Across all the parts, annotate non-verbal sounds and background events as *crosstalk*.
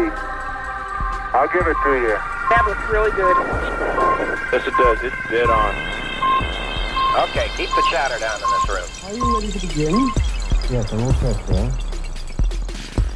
safety. I'll give it to you. That looks really good. Yes, it does. It's dead on. Okay, keep the chatter down in this room. Are you ready to begin? Yes, I'm all set, sir.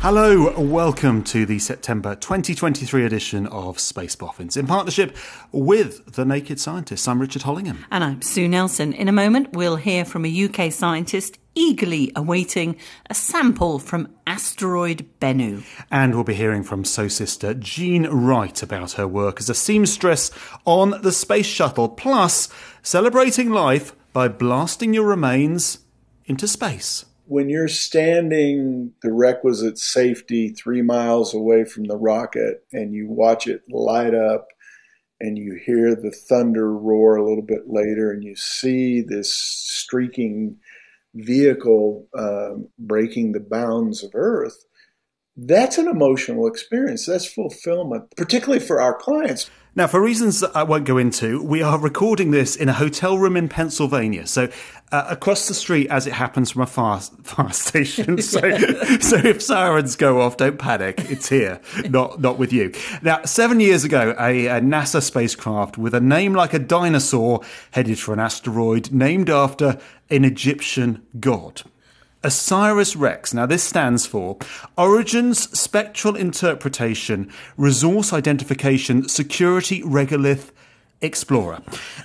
Hello, welcome to the September 2023 edition of Space Boffins in partnership with The Naked Scientists. I'm Richard Hollingham. And I'm Sue Nelson. In a moment, we'll hear from a UK scientist eagerly awaiting a sample from asteroid Bennu. And we'll be hearing from So Sister Jean Wright about her work as a seamstress on the Space Shuttle, plus celebrating life by blasting your remains into space when you're standing the requisite safety three miles away from the rocket and you watch it light up and you hear the thunder roar a little bit later and you see this streaking vehicle um, breaking the bounds of Earth, that's an emotional experience. That's fulfillment, particularly for our clients. Now, for reasons that I won't go into, we are recording this in a hotel room in Pennsylvania. So, uh, across the street, as it happens from a fire, *laughs* fire station. *laughs* So, so if sirens go off, don't panic. It's here, not not with you. Now, seven years ago, a, a NASA spacecraft with a name like a dinosaur headed for an asteroid named after an Egyptian god. OSIRIS REx. Now, this stands for Origins Spectral Interpretation Resource Identification Security Regolith Explorer.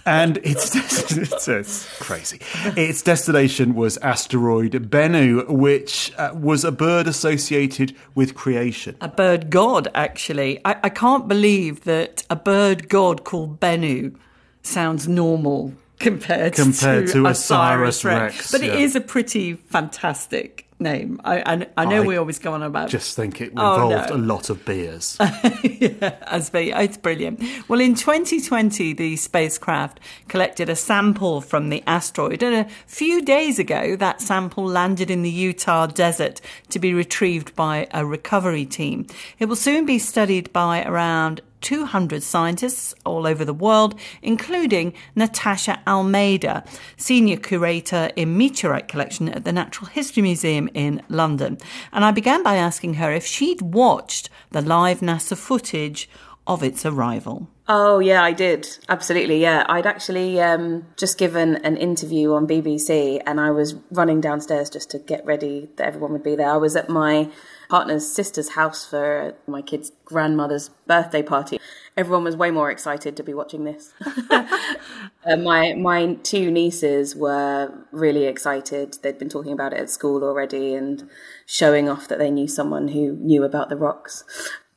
And its, *laughs* it's, it's, crazy. Its destination was asteroid Bennu, which uh, was a bird associated with creation. A bird god, actually. I, I can't believe that a bird god called Bennu sounds normal compared, compared to, to Osiris Rex. Rex. But yeah. it is a pretty fantastic name. I, I, I know I we always go on about. Just think it Oh, involved no. a lot of beers. *laughs* yeah, as be, it's brilliant. Well, in 2020, the spacecraft collected a sample from the asteroid, and a few days ago, that sample landed in the Utah desert to be retrieved by a recovery team. It will soon be studied by around 200 scientists all over the world, including Natasha Almeida, senior curator in meteorite collection at the Natural History Museum in London. And I began by asking her if she'd watched the live NASA footage of its arrival. Oh yeah, I did. Absolutely, yeah. I'd actually um, just given an interview on BBC, and I was running downstairs just to get ready that everyone would be there. I was at my partner's sister's house for my kid's grandmother's birthday party. Everyone was way more excited to be watching this. *laughs* uh, my my two nieces were really excited. They'd been talking about it at school already and showing off that they knew someone who knew about the rocks.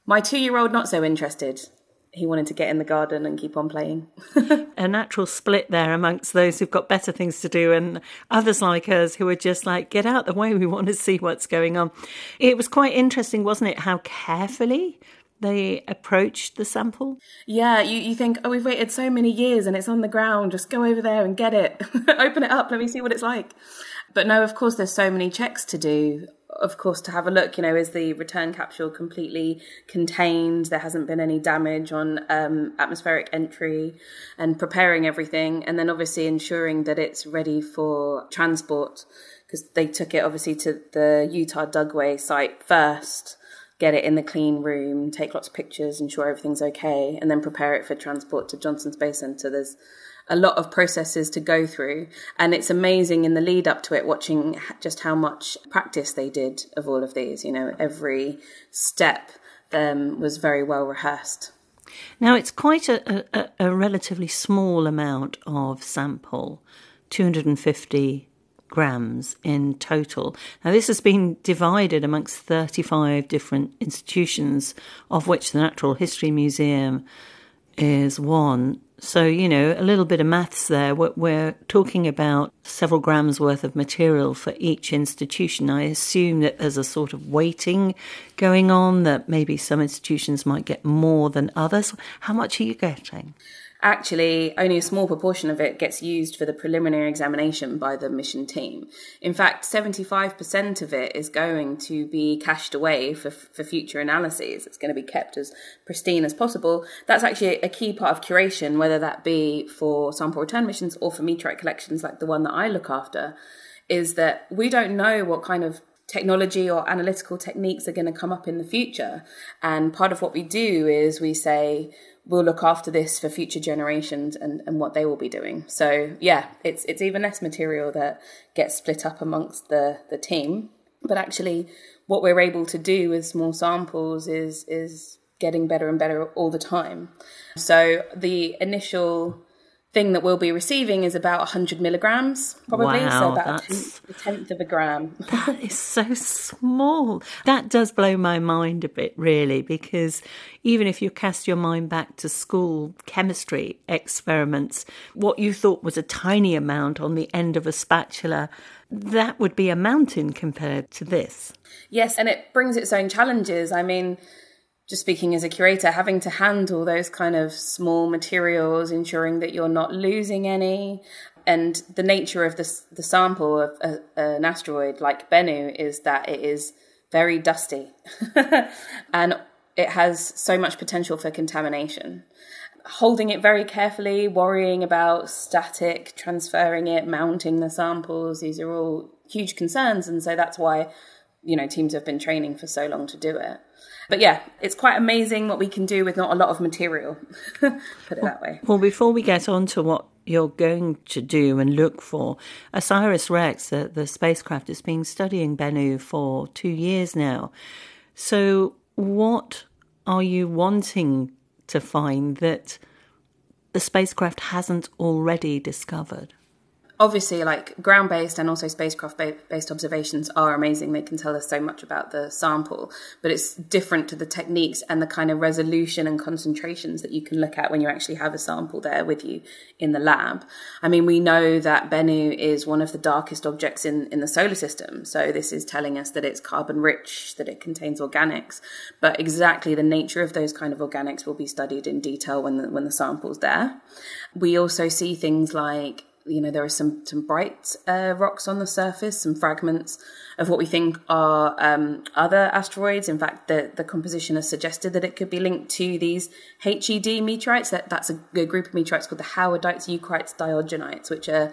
My two year old not so interested. He wanted to get in the garden and keep on playing. *laughs* a natural split there amongst those who've got better things to do and others like us who are just like, get out the way, we want to see what's going on. It was quite interesting, wasn't it, how carefully they approached the sample? Yeah, you, you think, oh, we've waited so many years and it's on the ground, just go over there and get it. *laughs* Open it up, let me see what it's like. But no, of course, there's so many checks to do. Of course, to have a look, you know, is the return capsule completely contained? There hasn't been any damage on um, atmospheric entry and preparing everything. And then obviously ensuring that it's ready for transport because they took it obviously to the Utah Dugway site first get it in the clean room, take lots of pictures, ensure everything's okay, and then prepare it for transport to Johnson Space Center. There's a lot of processes to go through, and it's amazing in the lead up to it watching just how much practice they did of all of these. You know, every step um, was very well rehearsed. Now, it's quite a, a, a relatively small amount of sample, 250 grams in total. Now, this has been divided amongst 35 different institutions, of which the Natural History Museum is one. So, you know, a little bit of maths there. We're, talking about several grams worth of material for each institution. I assume that there's a sort of weighting going on, that maybe some institutions might get more than others. How much are you getting? Actually only a small proportion of it gets used for the preliminary examination by the mission team. In fact, 75% of it is going to be cached away for, for future analyses. It's going to be kept as pristine as possible. That's actually a key part of curation, whether that be for sample return missions or for meteorite collections like the one that I look after, is that we don't know what kind of technology or analytical techniques are going to come up in the future. And part of what we do is we say, we'll look after this for future generations and, and what they will be doing. So yeah, it's it's even less material that gets split up amongst the, the team. But actually what we're able to do with small samples is is getting better and better all the time. So the initial thing that we'll be receiving is about 100 milligrams, probably. Wow, so about a tenth, a tenth of a gram. *laughs* That is so small. That does blow my mind a bit, really, because even if you cast your mind back to school chemistry experiments, what you thought was a tiny amount on the end of a spatula, that would be a mountain compared to this. Yes, and it brings its own challenges. I mean, just speaking as a curator, having to handle those kind of small materials, ensuring that you're not losing any. And the nature of this, the sample of a, an asteroid like Bennu is that it is very dusty *laughs* and it has so much potential for contamination. Holding it very carefully, worrying about static, transferring it, mounting the samples, these are all huge concerns. And so that's why, you know, teams have been training for so long to do it. But yeah, it's quite amazing what we can do with not a lot of material. *laughs* Put it that way. Well, before we get on to what you're going to do and look for, Osiris Rex, the, the spacecraft, has been studying Bennu for two years now. So, what are you wanting to find that the spacecraft hasn't already discovered? Obviously like ground based and also spacecraft based observations are amazing. They can tell us so much about the sample but it's different to the techniques and the kind of resolution and concentrations that you can look at when you actually have a sample there with you in the lab. I mean we know that bennu is one of the darkest objects in in the solar system. So this is telling us that it's carbon rich that it contains organics but exactly the nature of those kind of organics will be studied in detail when the, when the sample's there. We also see things like you know there are some some bright uh, rocks on the surface, some fragments of what we think are um, other asteroids. In fact, the the composition has suggested that it could be linked to these HED meteorites. That that's a, a group of meteorites called the Howardites, Eucrites, Diogenites, which are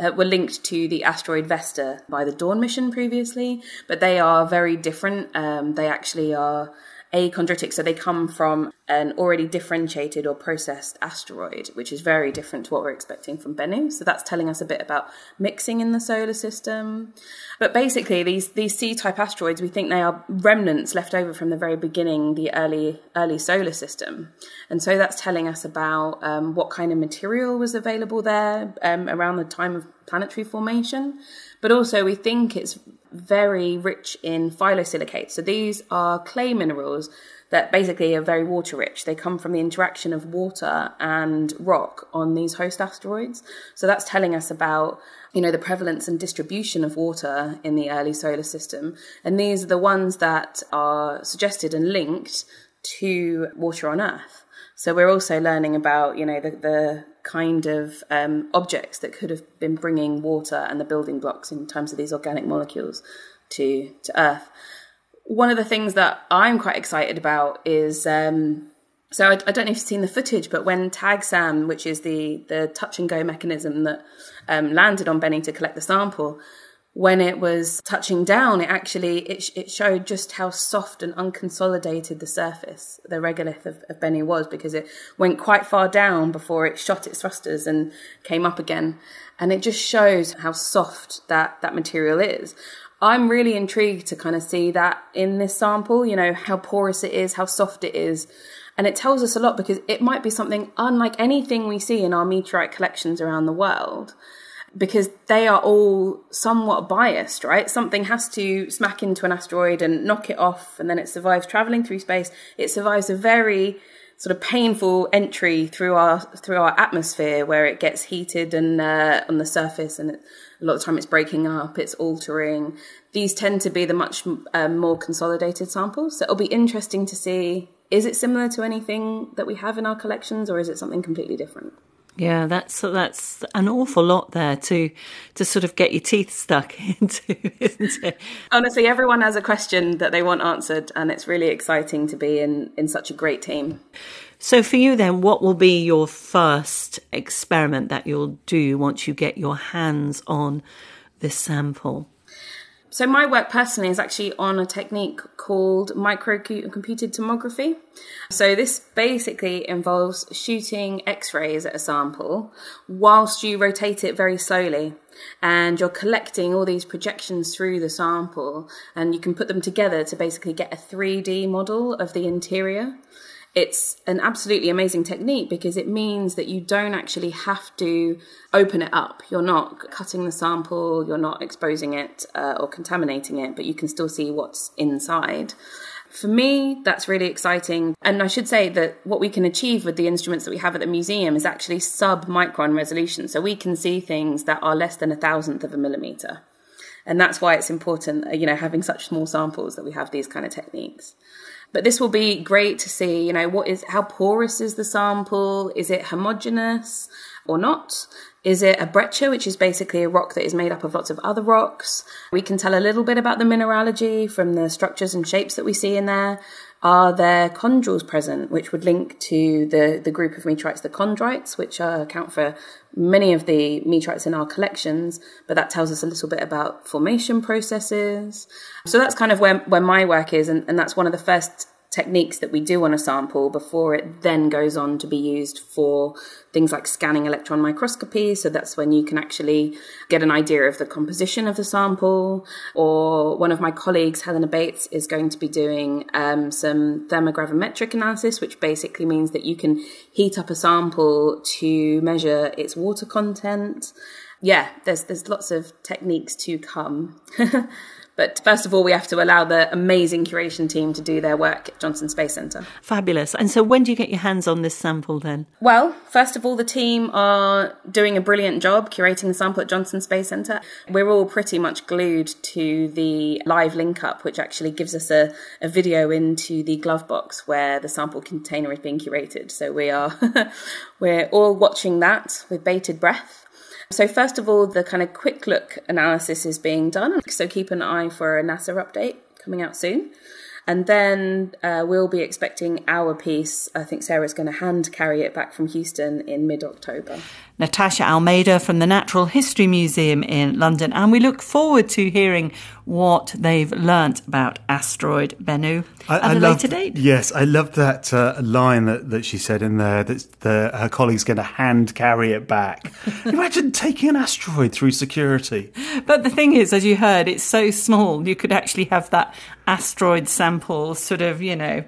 uh, were linked to the asteroid Vesta by the Dawn mission previously, but they are very different. Um, they actually are achondritic, so they come from an already differentiated or processed asteroid, which is very different to what we're expecting from Bennu. So that's telling us a bit about mixing in the solar system. But basically, these these C-type asteroids, we think they are remnants left over from the very beginning, the early early solar system, and so that's telling us about um, what kind of material was available there um, around the time of planetary formation. But also, we think it's very rich in phyllosilicates. So these are clay minerals that basically are very water rich. They come from the interaction of water and rock on these host asteroids. So that's telling us about you know the prevalence and distribution of water in the early solar system. And these are the ones that are suggested and linked to water on Earth. So we're also learning about, you know, the, the kind of um, objects that could have been bringing water and the building blocks in terms of these organic molecules to to Earth. One of the things that I'm quite excited about is um, so I, I, don't know if you've seen the footage, but when TAGSAM, which is the the touch and go mechanism that um, landed on Bennu to collect the sample, when it was touching down, it actually it, it showed just how soft and unconsolidated the surface, the regolith of, of Bennu was, because it went quite far down before it shot its thrusters and came up again, and it just shows how soft that that material is. I'm really intrigued to kind of see that in this sample, you know, how porous it is, how soft it is. And it tells us a lot because it might be something unlike anything we see in our meteorite collections around the world because they are all somewhat biased, right? Something has to smack into an asteroid and knock it off, and then it survives traveling through space. It survives a very sort of painful entry through our through our atmosphere where it gets heated and uh, on the surface, and it, a lot of time it's breaking up, it's altering. These tend to be the much um, more consolidated samples, so it'll be interesting to see. Is it similar to anything that we have in our collections, or is it something completely different? Yeah, that's that's an awful lot there to to sort of get your teeth stuck *laughs* into, isn't it? Honestly, everyone has a question that they want answered, and it's really exciting to be in in such a great team. So, for you then, what will be your first experiment that you'll do once you get your hands on this sample? So my work personally is actually on a technique called microcomputed tomography. So this basically involves shooting X-rays at a sample whilst you rotate it very slowly. And you're collecting all these projections through the sample and you can put them together to basically get a 3D model of the interior it's an absolutely amazing technique because it means that you don't actually have to open it up. You're not cutting the sample, you're not exposing it uh, or contaminating it, but you can still see what's inside. For me, that's really exciting. And I should say that what we can achieve with the instruments that we have at the museum is actually sub micron resolution. So we can see things that are less than a thousandth of a millimeter. And that's why it's important, you know, having such small samples that we have these kind of techniques. But this will be great to see, you know, what is, how porous is the sample? Is it homogeneous or not? Is it a breccia, which is basically a rock that is made up of lots of other rocks? We can tell a little bit about the mineralogy from the structures and shapes that we see in there. Are there chondrules present, which would link to the, the group of meteorites, the chondrites, which account for many of the meteorites in our collections, but that tells us a little bit about formation processes. So that's kind of where, where my work is, and, and that's one of the first techniques that we do on a sample before it then goes on to be used for things like scanning electron microscopy. So that's when you can actually get an idea of the composition of the sample. Or one of my colleagues, Helena Bates, is going to be doing um, some thermogravimetric analysis, which basically means that you can heat up a sample to measure its water content. Yeah, there's there's lots of techniques to come. *laughs* But first of all, we have to allow the amazing curation team to do their work at Johnson Space Centre. Fabulous. And so, when do you get your hands on this sample then? Well, first of all, the team are doing a brilliant job curating the sample at Johnson Space Centre. We're all pretty much glued to the live link up, which actually gives us a, a video into the glove box where the sample container is being curated. So we are *laughs* we're all watching that with bated breath. So, first of all, the kind of quick look analysis is being done. So, keep an eye for a NASA update coming out soon. And then uh, we'll be expecting our piece. I think Sarah's going to hand carry it back from Houston in mid October. Natasha Almeida from the Natural History Museum in London. And we look forward to hearing what they've learnt about asteroid Bennu I, at I a loved- later date. Yes, I love that uh, line that, that she said in there that the, her colleague's going to hand carry it back. *laughs* Imagine taking an asteroid through security. But the thing is, as you heard, it's so small, you could actually have that asteroid sample sort of, you know,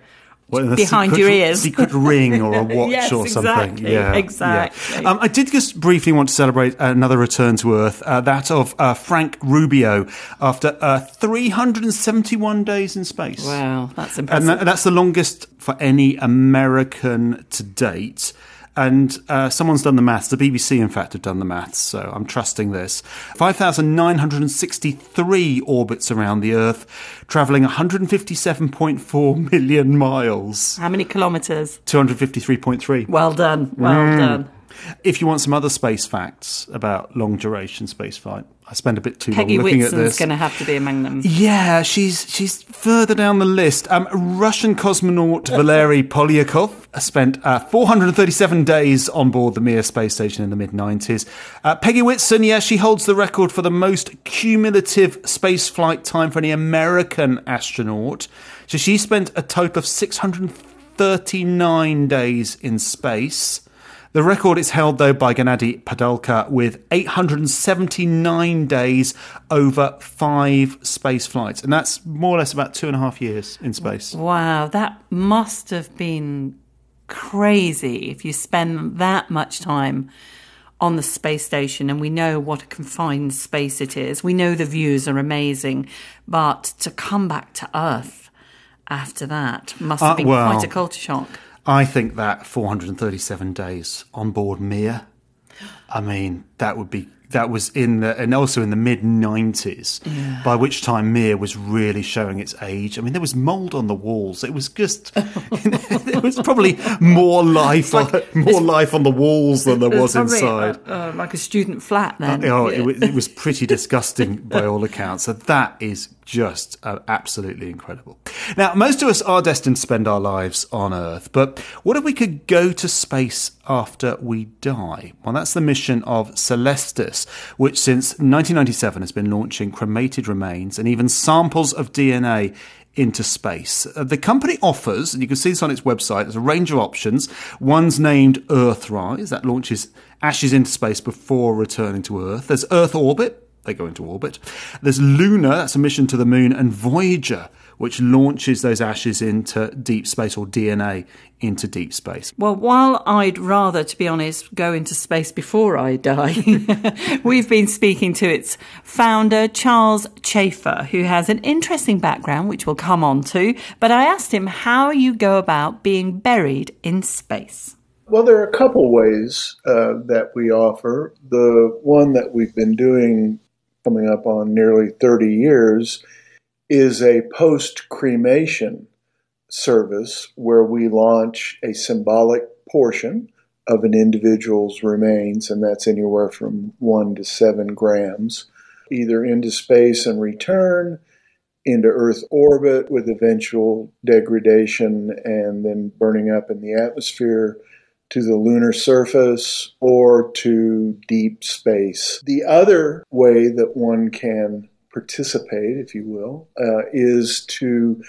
Well, behind secret- your ears. secret ring or a *laughs* watch Yes, or something. exactly, Yeah, exactly. yeah. Um, I did just briefly want to celebrate another return to Earth, uh, that of uh, Frank Rubio, after uh, 371 days in space. Wow, that's And impressive. that, that's the longest for any American to date. And uh, someone's done the maths. The BBC, in fact, have done the maths, so I'm trusting this. 5,963 orbits around the Earth, travelling 157.4 million miles. How many kilometres? 253.3. Well done, well Mm. done. If you want some other space facts about long duration spaceflight, I spend a bit too Peggy long looking at Whitson's this. going to have to be among them. Yeah, she's she's further down the list. Um, Russian cosmonaut *laughs* Valery Polyakov spent uh, 437 days on board the Mir space station in the mid 90s. Uh, Peggy Whitson, yeah, she holds the record for the most cumulative spaceflight time for any American astronaut. So she spent a total of 639 days in space. The record is held, though, by Gennady Padalka with 879 days over five space flights. And that's more or less about two and a half years in space. Wow, that must have been crazy if you spend that much time on the space station and we know what a confined space it is. We know the views are amazing, but to come back to Earth after that must have Uh, been well- quite a culture shock. I think that 437 days on board Mir, I mean, that would be. That was in the, and also in the mid 90s, by which time Mir was really showing its age. I mean, there was mold on the walls. It was just, *laughs* *laughs* there was probably more life, on, more life on the walls than there was inside. uh, uh, like a student flat then. Oh, it, it was pretty disgusting by all accounts. So that is just uh, absolutely incredible. Now, most of us are destined to spend our lives on Earth, but what if we could go to space after we die? Well, that's the mission of Celestis, which since 1997 has been launching cremated remains and even samples of DNA into space. Uh, the company offers, and you can see this on its website, there's a range of options. One's named Earthrise, that launches ashes into space before returning to Earth. There's Earth Orbit, they go into orbit. There's Luna, that's a mission to the moon, and Voyager, which launches those ashes into deep space or DNA into deep space. Well, while I'd rather, to be honest, go into space before I die, *laughs* we've been speaking to its founder, Charles Chafer, who has an interesting background, which we'll come on to. But I asked him how you go about being buried in space. Well, there are a couple ways uh, that we offer. The one that we've been doing coming up on nearly 30 years is a post cremation service where we launch a symbolic portion of an individual's remains, and that's anywhere from one to seven grams, either into space and return, into Earth orbit with eventual degradation and then burning up in the atmosphere to the lunar surface or to deep space. The other way that one can participate, if you will, uh, is to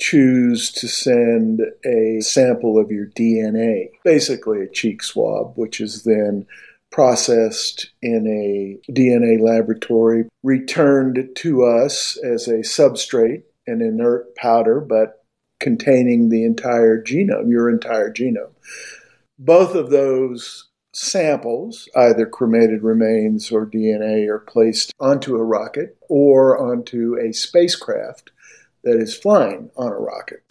choose to send a sample of your DNA, basically a cheek swab, which is then processed in a DNA laboratory, returned to us as a substrate, an inert powder, but containing the entire genome, your entire genome. Both of those samples, either cremated remains or DNA, are placed onto a rocket or onto a spacecraft that is flying on a rocket.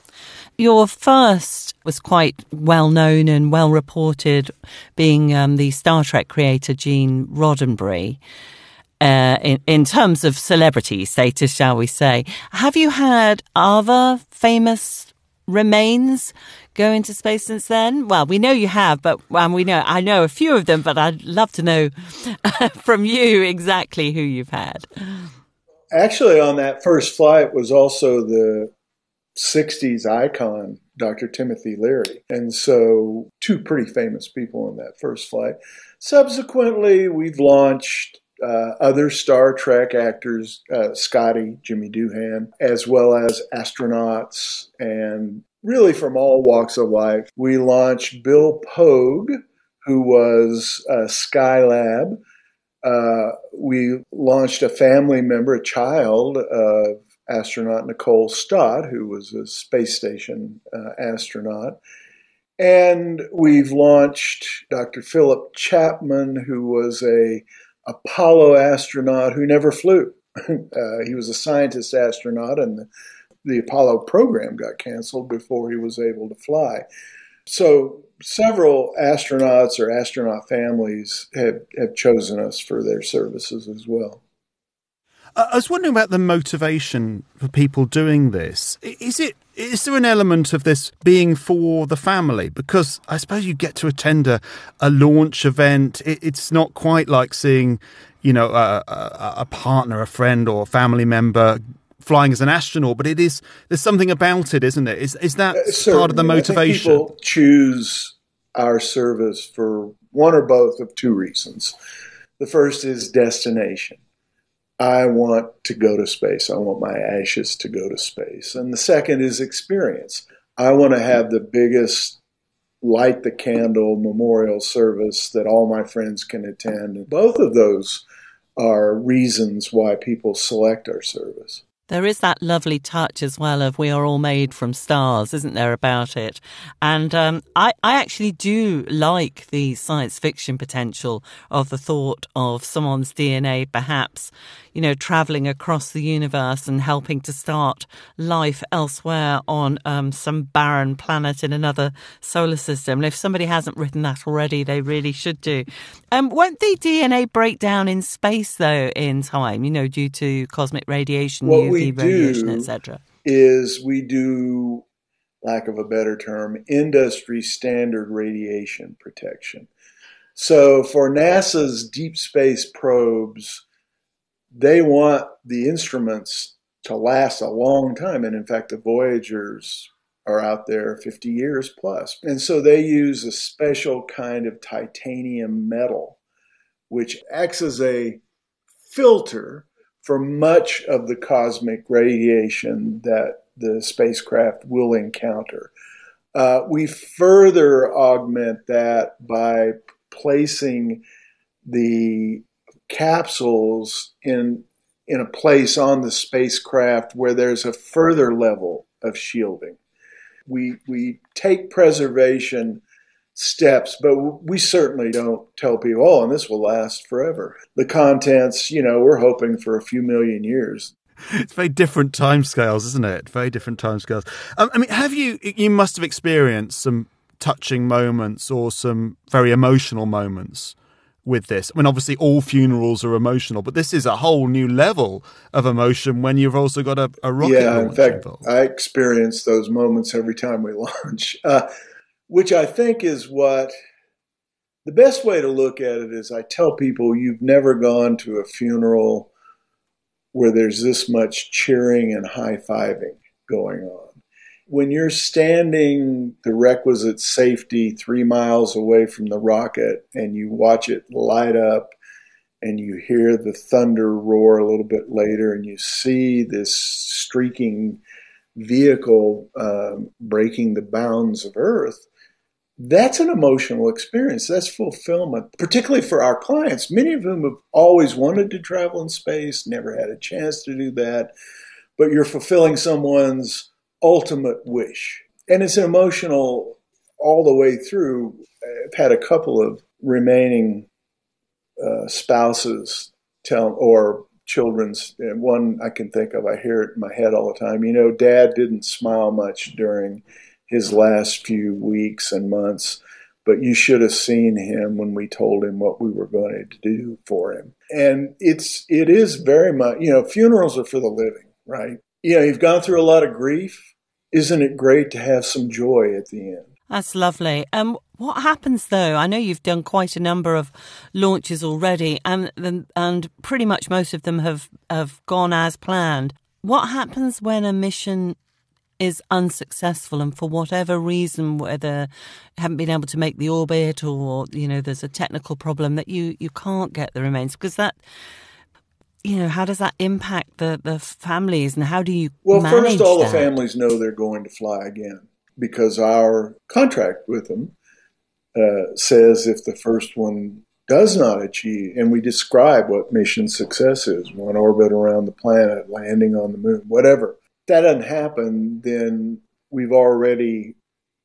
Your first was quite well known and well reported, being um, the Star Trek creator Gene Roddenberry. Uh, in, in terms of celebrity status, shall we say, have you had other famous remains go into space since then? Well, we know you have, but um, we know I know a few of them, but I'd love to know *laughs* from you exactly who you've had. Actually, on that first flight was also the 60s icon, Dr. Timothy Leary. And so, two pretty famous people on that first flight. Subsequently, we've launched uh, other Star Trek actors, uh, Scotty, Jimmy Doohan, as well as astronauts and really from all walks of life. We launched Bill Pogue, who was uh, Skylab. Uh, we launched a family member, a child of astronaut Nicole Stott, who was a space station uh, astronaut. And we've launched Dr. Philip Chapman, who was a Apollo astronaut who never flew. *laughs* Uh, he was a scientist astronaut, and the the Apollo program got canceled before he was able to fly. So several astronauts or astronaut families have, have chosen us for their services as well. I was wondering about the motivation for people doing this. Is it is there an element of this being for the family? Because I suppose you get to attend a, a launch event. It, it's not quite like seeing, you know, a, a, a partner, a friend, or a family member flying as an astronaut, but it is there's something about it, isn't it? Is is that uh, part of the motivation? people choose our service for one or both of two reasons. The first is destination. I want to go to space. I want my ashes to go to space. And the second is experience. I want to have the biggest light the candle memorial service that all my friends can attend. Both of those are reasons why people select our service. There is that lovely touch as well of we are all made from stars, isn't there, about it? And um, I, I actually do like the science fiction potential of the thought of someone's DNA perhaps you know, traveling across the universe and helping to start life elsewhere on um, some barren planet in another solar system. And if somebody hasn't written that already, they really should do. Um, won't the DNA break down in space, though, in time, you know, due to cosmic radiation, what Radiation, etc.? Is we do, lack of a better term, industry standard radiation protection. So for NASA's deep space probes, they want the instruments to last a long time. And in fact, the Voyagers are out there 50 years plus. And so they use a special kind of titanium metal, which acts as a filter for much of the cosmic radiation that the spacecraft will encounter. Uh, we further augment that by placing the capsules in in a place on the spacecraft where there's a further level of shielding. We we take preservation steps, but we certainly don't tell people, oh, and this will last forever. The contents, you know, we're hoping for a few million years. It's very different timescales, isn't it? Very different timescales. Um, I mean, have you? You must have experienced some touching moments or some very emotional moments with this. I mean, obviously, all funerals are emotional, but this is a whole new level of emotion when you've also got a, a rocket yeah, in fact, involved. I experience those moments every time we *laughs* launch, uh, which I think is what the best way to look at it is. I tell people you've never gone to a funeral where there's this much cheering and high fiving going on when you're standing the requisite safety three miles away from the rocket and you watch it light up and you hear the thunder roar a little bit later and you see this streaking vehicle um, breaking the bounds of Earth, that's an emotional experience. That's fulfillment, particularly for our clients, many of whom have always wanted to travel in space, never had a chance to do that. But you're fulfilling someone's ultimate wish. And it's an emotional all the way through. I've had a couple of remaining uh, spouses tell, or children's, one I can think of, I hear it in my head all the time. You know, dad didn't smile much during his last few weeks and months, but you should have seen him when we told him what we were going to do for him. And it's, it is very much, you know, funerals are for the living, right? You know, you've gone through a lot of grief isn't it great to have some joy at the end? That's lovely. Um, what happens though? I know you've done quite a number of launches already, and and pretty much most of them have have gone as planned. What happens when a mission is unsuccessful, and for whatever reason, whether haven't been able to make the orbit, or you know, there's a technical problem that you you can't get the remains because that you know, how does that impact the, the families and how do you Well, first, all that? the families know they're going to fly again because our contract with them uh, says if the first one does not achieve, and we describe what mission success is one orbit around the planet, landing on the moon, whatever. That doesn't happen, then we've already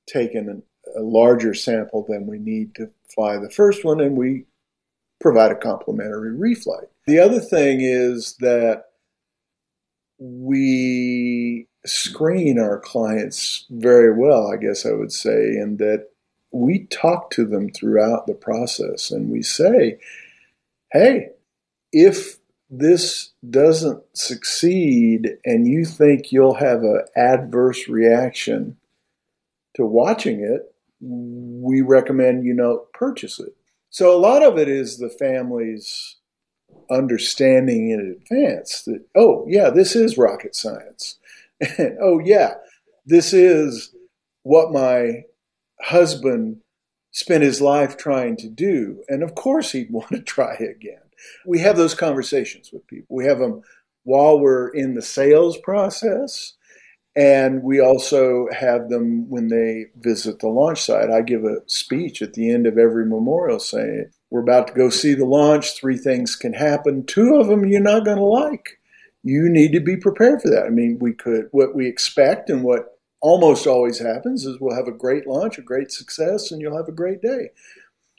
taken a larger sample than we need to fly the first one, and we provide a complimentary reflight. The other thing is that we screen our clients very well, I guess I would say, and that we talk to them throughout the process and we say, hey, if this doesn't succeed and you think you'll have an adverse reaction to watching it, we recommend you know purchase it. So a lot of it is the family's understanding in advance that, oh, yeah, this is rocket science. And, *laughs* oh, yeah, this is what my husband spent his life trying to do. And of course, he'd *laughs* want to try again. We have those conversations with people. We have them while we're in the sales process. And we also have them when they visit the launch site. I give a speech at the end of every memorial saying, we're about to go see the launch. Three things can happen. Two of them you're not going to like. You need to be prepared for that. I mean, we could, what we expect and what almost always happens is we'll have a great launch, a great success, and you'll have a great day.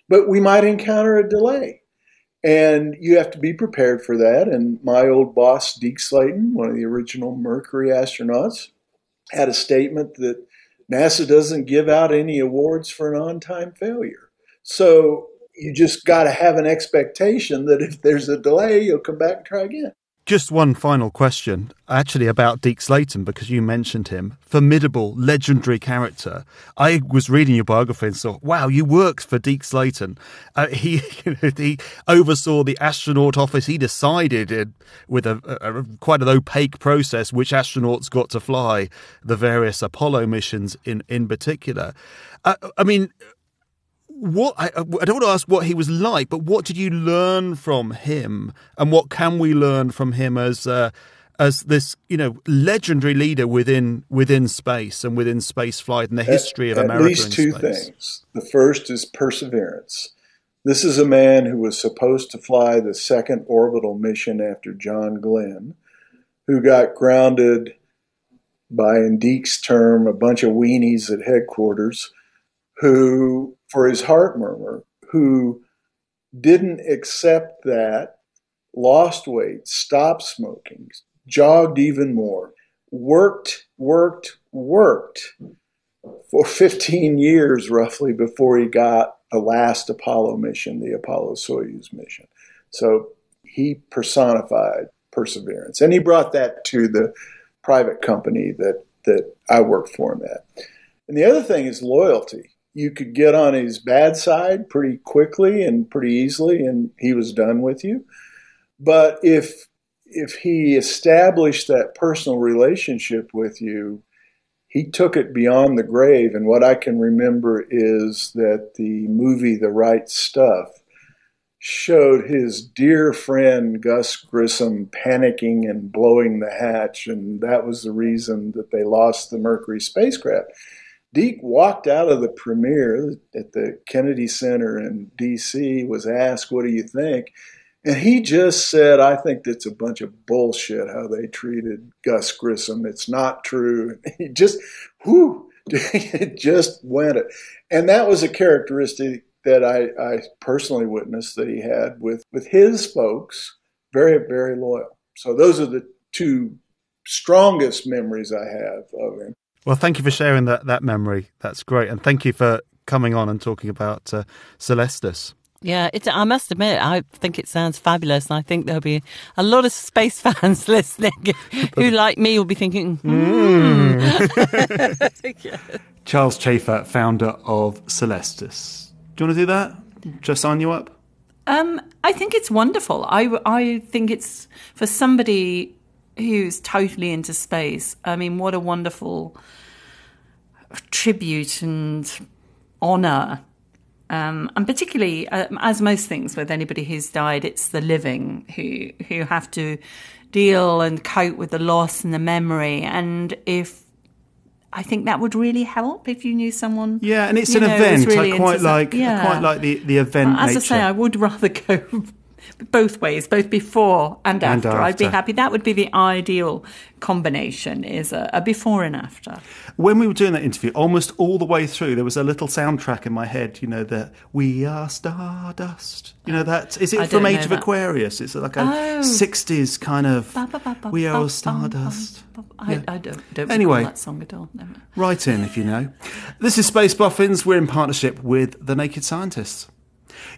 But we might encounter a delay. And you have to be prepared for that. And my old boss, Deke Slayton, one of the original Mercury astronauts, had a statement that NASA doesn't give out any awards for an on time failure. So you just got to have an expectation that if there's a delay, you'll come back and try again. Just one final question, actually about Deke Slayton, because you mentioned him. Formidable, legendary character. I was reading your biography and thought, wow, you worked for Deke Slayton. Uh, *laughs* he he oversaw the astronaut office. He decided it, with a, a, a, quite an opaque process which astronauts got to fly the various Apollo missions in, in particular. Uh, I mean, what I, I don't want to ask what he was like, but what did you learn from him, and what can we learn from him as uh, as this you know legendary leader within within space and within space flight and the history at, of America? At least two space? things. The first is perseverance. This is a man who was supposed to fly the second orbital mission after John Glenn, who got grounded by, in Deke's term, a bunch of weenies at headquarters, who, for his heart murmur, who didn't accept that, lost weight, stopped smoking, jogged even more, worked, worked, worked for 15 years roughly before he got the last Apollo mission, the Apollo Soyuz mission. So he personified perseverance. And he brought that to the private company that, that I worked for him at. And the other thing is loyalty. You could get on his bad side pretty quickly and pretty easily, and he was done with you. But if if he established that personal relationship with you, he took it beyond the grave. And what I can remember is that the movie The Right Stuff showed his dear friend Gus Grissom panicking and blowing the hatch, and that was the reason that they lost the Mercury spacecraft. Deke walked out of the premiere at the Kennedy Center in D.C., was asked, What do you think? And he just said, I think that's a bunch of bullshit how they treated Gus Grissom. It's not true. *laughs* He just, whoo, it *laughs* just went it. And that was a characteristic that I, I personally witnessed that he had with, with his folks, very, very loyal. So those are the two strongest memories I have of him. Well, thank you for sharing that, that memory. That's great. And thank you for coming on and talking about uh, Celestis. Yeah, it, I must admit, I think it sounds fabulous, and I think there'll be a lot of space *laughs* fans listening *laughs* who, like me, will be thinking, hmm. mm. *laughs* Charles Chafer, founder of Celestis. Do you want to do that? Just sign you up? Um, I think it's wonderful. I, I think it's for somebody who's totally into space. I mean, what a wonderful tribute and honor um, and particularly, um, as most things with anybody who's died, it's the living who who have to deal and cope with the loss and the memory. And if I think that would really help if you knew someone. Yeah, and it's an know, event. Really I quite like. Yeah. I quite like the the event. As nature. I say, I would rather go both ways, both before and after. and after. I'd be happy. That would be the ideal combination: is a, a, before and after. When we were doing that interview, almost all the way through, there was a little soundtrack in my head. You know that "We Are Stardust." You know that is it from Age of that. Aquarius? It's like a oh. '60s kind of "We Are Stardust." I, yeah. I don't, don't anyway, that song at all. Never. Write in if you know. This is Space Boffins. We're in partnership with the Naked Scientists.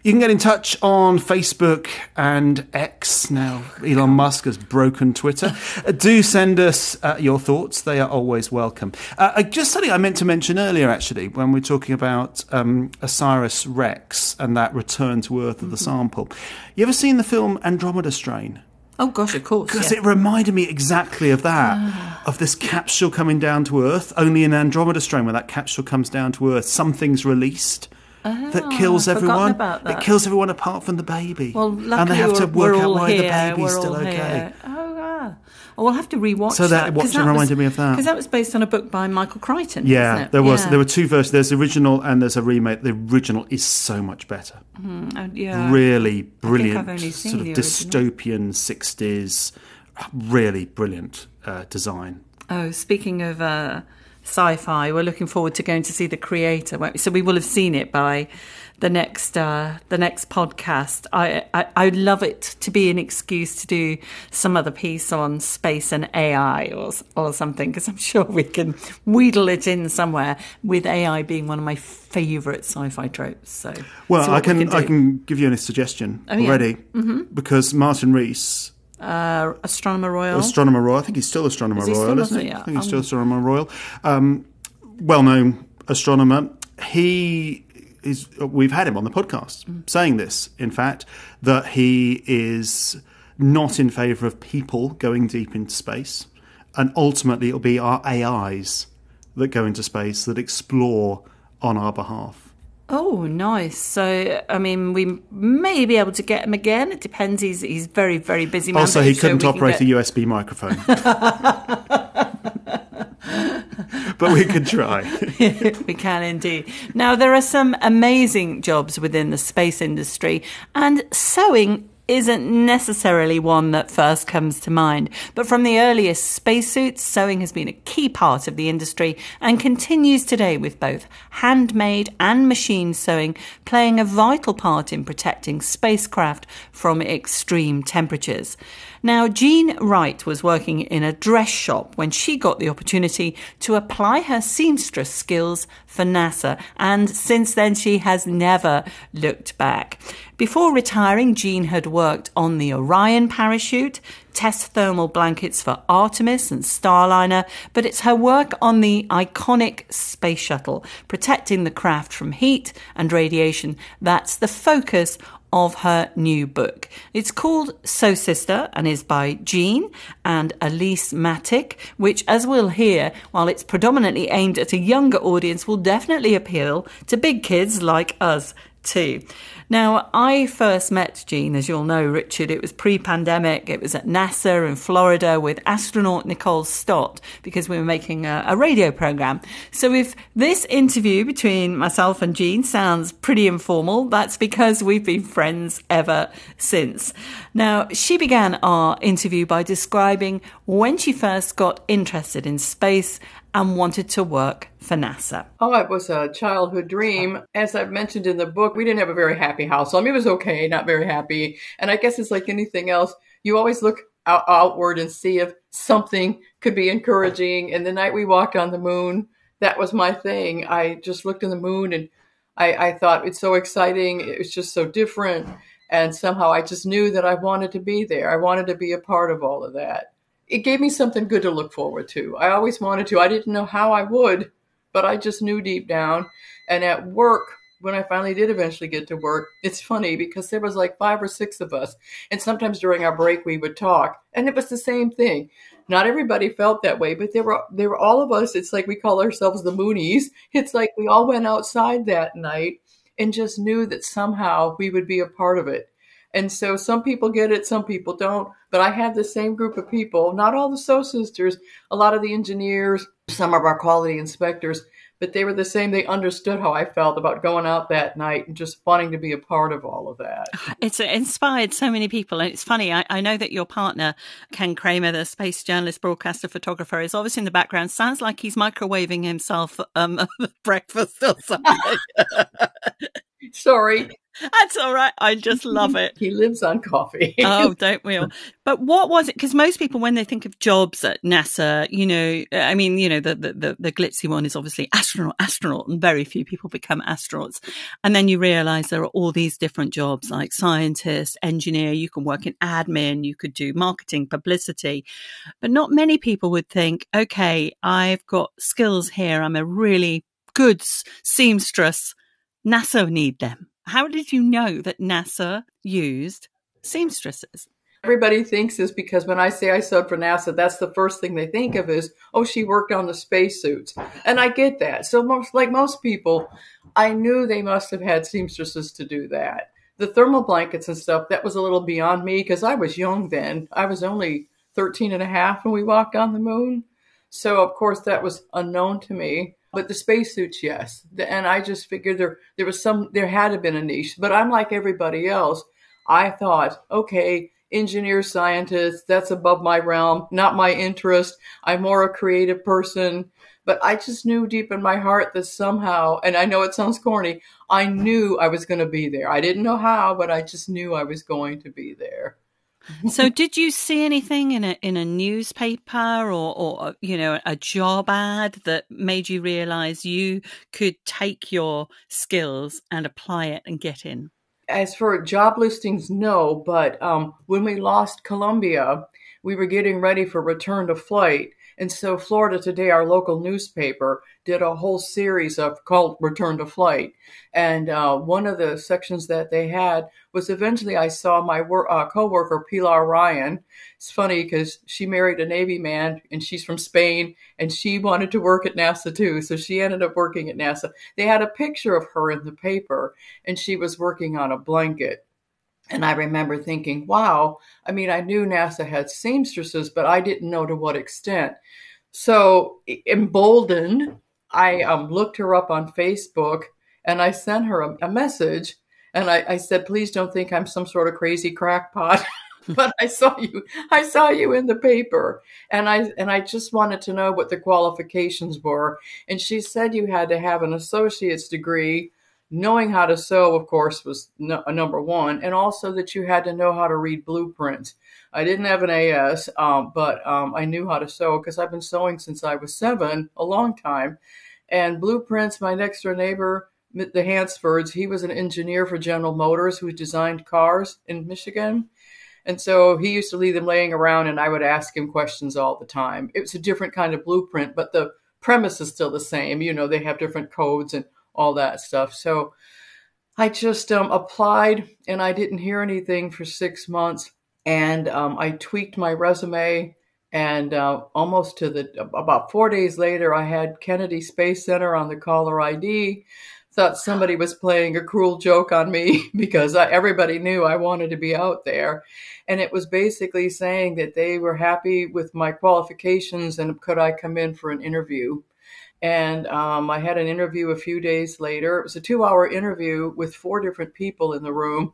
You can get in touch on Facebook and X. Now, Elon Musk has broken Twitter. uh, do send us uh, your thoughts. They are always welcome. Uh, just something I meant to mention earlier, actually, when we're talking about um, Osiris Rex and that return to Earth of the mm-hmm. sample. You ever seen the film Andromeda Strain? Oh gosh, of course. Because yeah. it reminded me exactly of that, ah. of this capsule coming down to Earth. Only in Andromeda Strain, when that capsule comes down to Earth, something's released Oh, that kills everyone. That. It kills everyone apart from the baby. Well, and they have to work out why here. the baby's we're still okay. Here. Oh, yeah. Well, we'll have to rewatch so that. So that that reminded me of that because that was based on a book by Michael Crichton. Yeah, there was. Yeah. There were two versions. There's the original and there's a remake. The original is so much better. Mm, oh, yeah, really brilliant. sort of dystopian sixties. Really brilliant uh, design. Oh, speaking of. Uh, sci-fi. We're looking forward to going to see the creator. we? So we will have seen it by the next uh, the next podcast. I, I I'd love it to be an excuse to do some other piece on space and AI or or something because I'm sure we can wheedle it in somewhere. With AI being one of my favourite sci-fi tropes. So well, I can, we can I can give you a suggestion oh, already yeah. mm-hmm. because Martin Rees uh, Astronomer Royal. Astronomer Royal. I think he's still Astronomer is Royal, still isn't he? Yeah. I think he's still um, Astronomer Royal. Um, well known astronomer. He is. We've had him on the podcast mm. saying this. In fact, that he is not in favour of people going deep into space, and ultimately it'll be our AIs that go into space that explore on our behalf. Oh, nice. So, I mean, we may be able to get him again. It depends. He's he's very very busy. Man, Also, he couldn't operate get- a USB microphone. *laughs* but we could try. *laughs* we can indeed. Now, there are some amazing jobs within the space industry, and sewing isn't necessarily one that first comes to mind. But from the earliest spacesuits, sewing has been a key part of the industry and continues today with both handmade and machine sewing playing a vital part in protecting spacecraft from extreme temperatures. Now, Jean Wright was working in a dress shop when she got the opportunity to apply her seamstress skills for NASA, and since then she has never looked back. Before retiring, Jean had worked on the Orion parachute, test thermal blankets for Artemis and Starliner, but it's her work on the iconic space shuttle, protecting the craft from heat and radiation, that's the focus of her new book. It's called Sew Sister and is by Jean and Elise Matic, which, as we'll hear, while it's predominantly aimed at a younger audience, will definitely appeal to big kids like us too. Now, I first met Jean, as you'll know, Richard. It was pre pandemic. It was at NASA in Florida with astronaut Nicole Stott because we were making a, a radio program. So, if this interview between myself and Jean sounds pretty informal, that's because we've been friends ever since. Now, she began our interview by describing when she first got interested in space and wanted to work for NASA. Oh, it was a childhood dream. As I've mentioned in the book, we didn't have a very happy house. I mean, it was okay, not very happy. And I guess it's like anything else. You always look out- outward and see if something could be encouraging. And the night we walked on the moon, that was my thing. I just looked in the moon and I, I thought it's so exciting. It was just so different. And somehow I just knew that I wanted to be there. I wanted to be a part of all of that. It gave me something good to look forward to. I always wanted to. I didn't know how I would, but I just knew deep down. And at work, when I finally did eventually get to work, it's funny because there was like five or six of us. And sometimes during our break we would talk. And it was the same thing. Not everybody felt that way, but there were there were all of us, it's like we call ourselves the Moonies. It's like we all went outside that night and just knew that somehow we would be a part of it. And so some people get it, some people don't. But I had the same group of people, not all the Sew Sisters, a lot of the engineers, some of our quality inspectors, but they were the same. They understood how I felt about going out that night and just wanting to be a part of all of that. *sighs* It's inspired so many people. And it's funny, I, I know that your partner, Ken Kremer, the space journalist, broadcaster, photographer, is obviously in the background. Sounds like he's microwaving himself um, *laughs* breakfast or something. *laughs* Sorry, That's all right. I just love it. he lives on coffee. oh, *laughs* don't we all? But what was it? Because most people, when they think of jobs at NASA, you know, uh, I mean, you know, the, the, the, the glitzy one is obviously astronaut, astronaut, and very few people become astronauts. And then you realize there are all these different jobs like scientist, engineer, you can work in admin, you could do marketing, publicity. But not many people would think, okay, I've got skills here. I'm a really good seamstress. NASA need them. How did you know that NASA used seamstresses? Everybody thinks is because when I say I sewed for NASA, that's the first thing they think of is, oh, she worked on the spacesuits. And I get that. So, most, like most people, I knew they must have had seamstresses to do that. The thermal blankets and stuff, that was a little beyond me because I was young then. I was only 13 and a half when we walked on the moon. So, of course, that was unknown to me. But the spacesuits, yes. And I just figured there, there was some, there had to been a niche. But I'm like everybody else. I thought, okay, engineer, scientist, that's above my realm, not my interest. I'm more a creative person. But I just knew deep in my heart that somehow, and I know it sounds corny, I knew I was going to be there. I didn't know how, but I just knew I was going to be there. So, did you see anything in a in a newspaper or, or you know a job ad that made you realize you could take your skills and apply it and get in? As for job listings, no. But um, when we lost Columbia, we were getting ready for return to flight. And so Florida Today, our local newspaper, did a whole series of called Return to Flight. And uh, one of the sections that they had was eventually I saw my wor- uh, coworker, Pilar Ryan. It's funny because she married a Navy man and she's from Spain and she wanted to work at NASA too. So she ended up working at NASA. They had a picture of her in the paper and she was working on a blanket. And I remember thinking, wow, I mean, I knew NASA had seamstresses, but I didn't know to what extent. So emboldened, I um, looked her up on Facebook and I sent her a, a message. And I, I, said, please don't think I'm some sort of crazy crackpot. *laughs* but I saw you, I saw you in the paper and I, and I just wanted to know what the qualifications were. And she said you had to have an associate's degree knowing how to sew, of course, was no, number one, and also that you had to know how to read blueprints. I didn't have an AS, um, but um, I knew how to sew because I've been sewing since I was seven, a long time. And blueprints, my next door neighbor, the Hansfords, he was an engineer for General Motors who designed cars in Michigan. And so he used to leave them laying around, and I would ask him questions all the time. It was a different kind of blueprint, but the premise is still the same. You know, they have different codes and all that stuff. So I just um, applied and I didn't hear anything for six months. And um, I tweaked my resume. And uh, almost to the about four days later, I had Kennedy Space Center on the caller ID. Thought somebody was playing a cruel joke on me *laughs* because I, everybody knew I wanted to be out there. And it was basically saying that they were happy with my qualifications and could I come in for an interview. And um, I had an interview a few days later. It was a two hour interview with four different people in the room.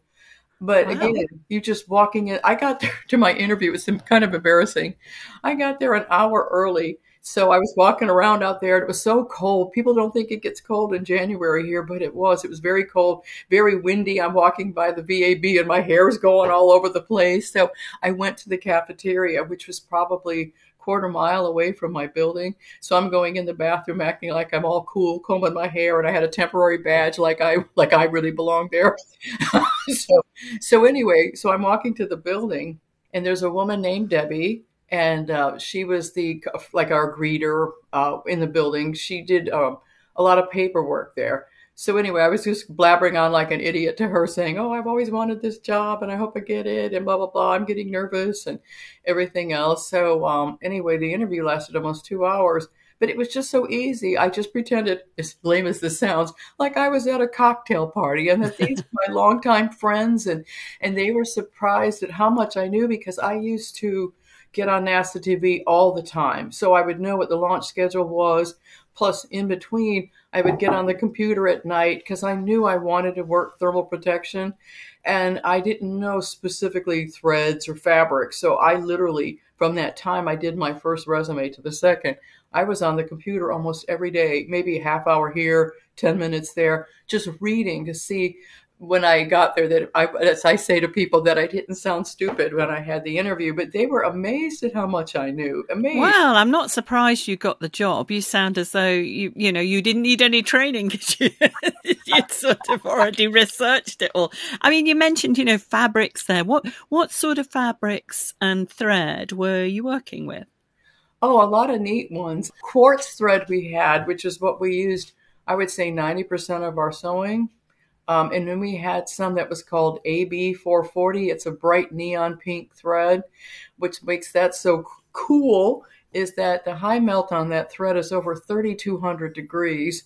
But wow. again, you just walking in. I got *laughs* there to my interview. It was kind of embarrassing. I got there an hour early. So I was walking around out there. It was so cold. People don't think it gets cold in January here, but it was. It was very cold, very windy. I'm walking by the VAB and my hair is going all over the place. So I went to the cafeteria, which was probably quarter mile away from my building. So I'm going in the bathroom acting like I'm all cool, combing my hair, and I had a temporary badge like I like I really belonged there. *laughs* so so anyway, so I'm walking to the building, and there's a woman named Debbie, and uh, she was the like our greeter uh, in the building. She did uh, a lot of paperwork there. So anyway, I was just blabbering on like an idiot to her saying, Oh, I've always wanted this job and I hope I get it and blah, blah, blah. I'm getting nervous and everything else. So, um, anyway, the interview lasted almost two hours, but it was just so easy. I just pretended, as lame as this sounds, like I was at a cocktail party and that these were my *laughs* longtime friends and, and they were surprised at how much I knew because I used to get on NASA TV all the time. So I would know what the launch schedule was. Plus, in between, I would get on the computer at night because I knew I wanted to work thermal protection and I didn't know specifically threads or fabrics. So I literally, from that time I did my first resume to the second, I was on the computer almost every day, maybe a half hour here, 10 minutes there, just reading to see when I got there that I, as I say to people that I didn't sound stupid when I had the interview, but they were amazed at how much I knew. Amazed. Well, I'm not surprised you got the job. You sound as though you, you know, you didn't need any training because *laughs* you, you'd *laughs* sort of already researched it all. I mean, you mentioned, you know, fabrics there. What, what sort of fabrics and thread were you working with? Oh, a lot of neat ones. Quartz thread we had, which is what we used, I would say 90% of our sewing um, and then we had some that was called AB440. It's a bright neon pink thread, which makes that so cool is that the high melt on that thread is over 3,200 degrees.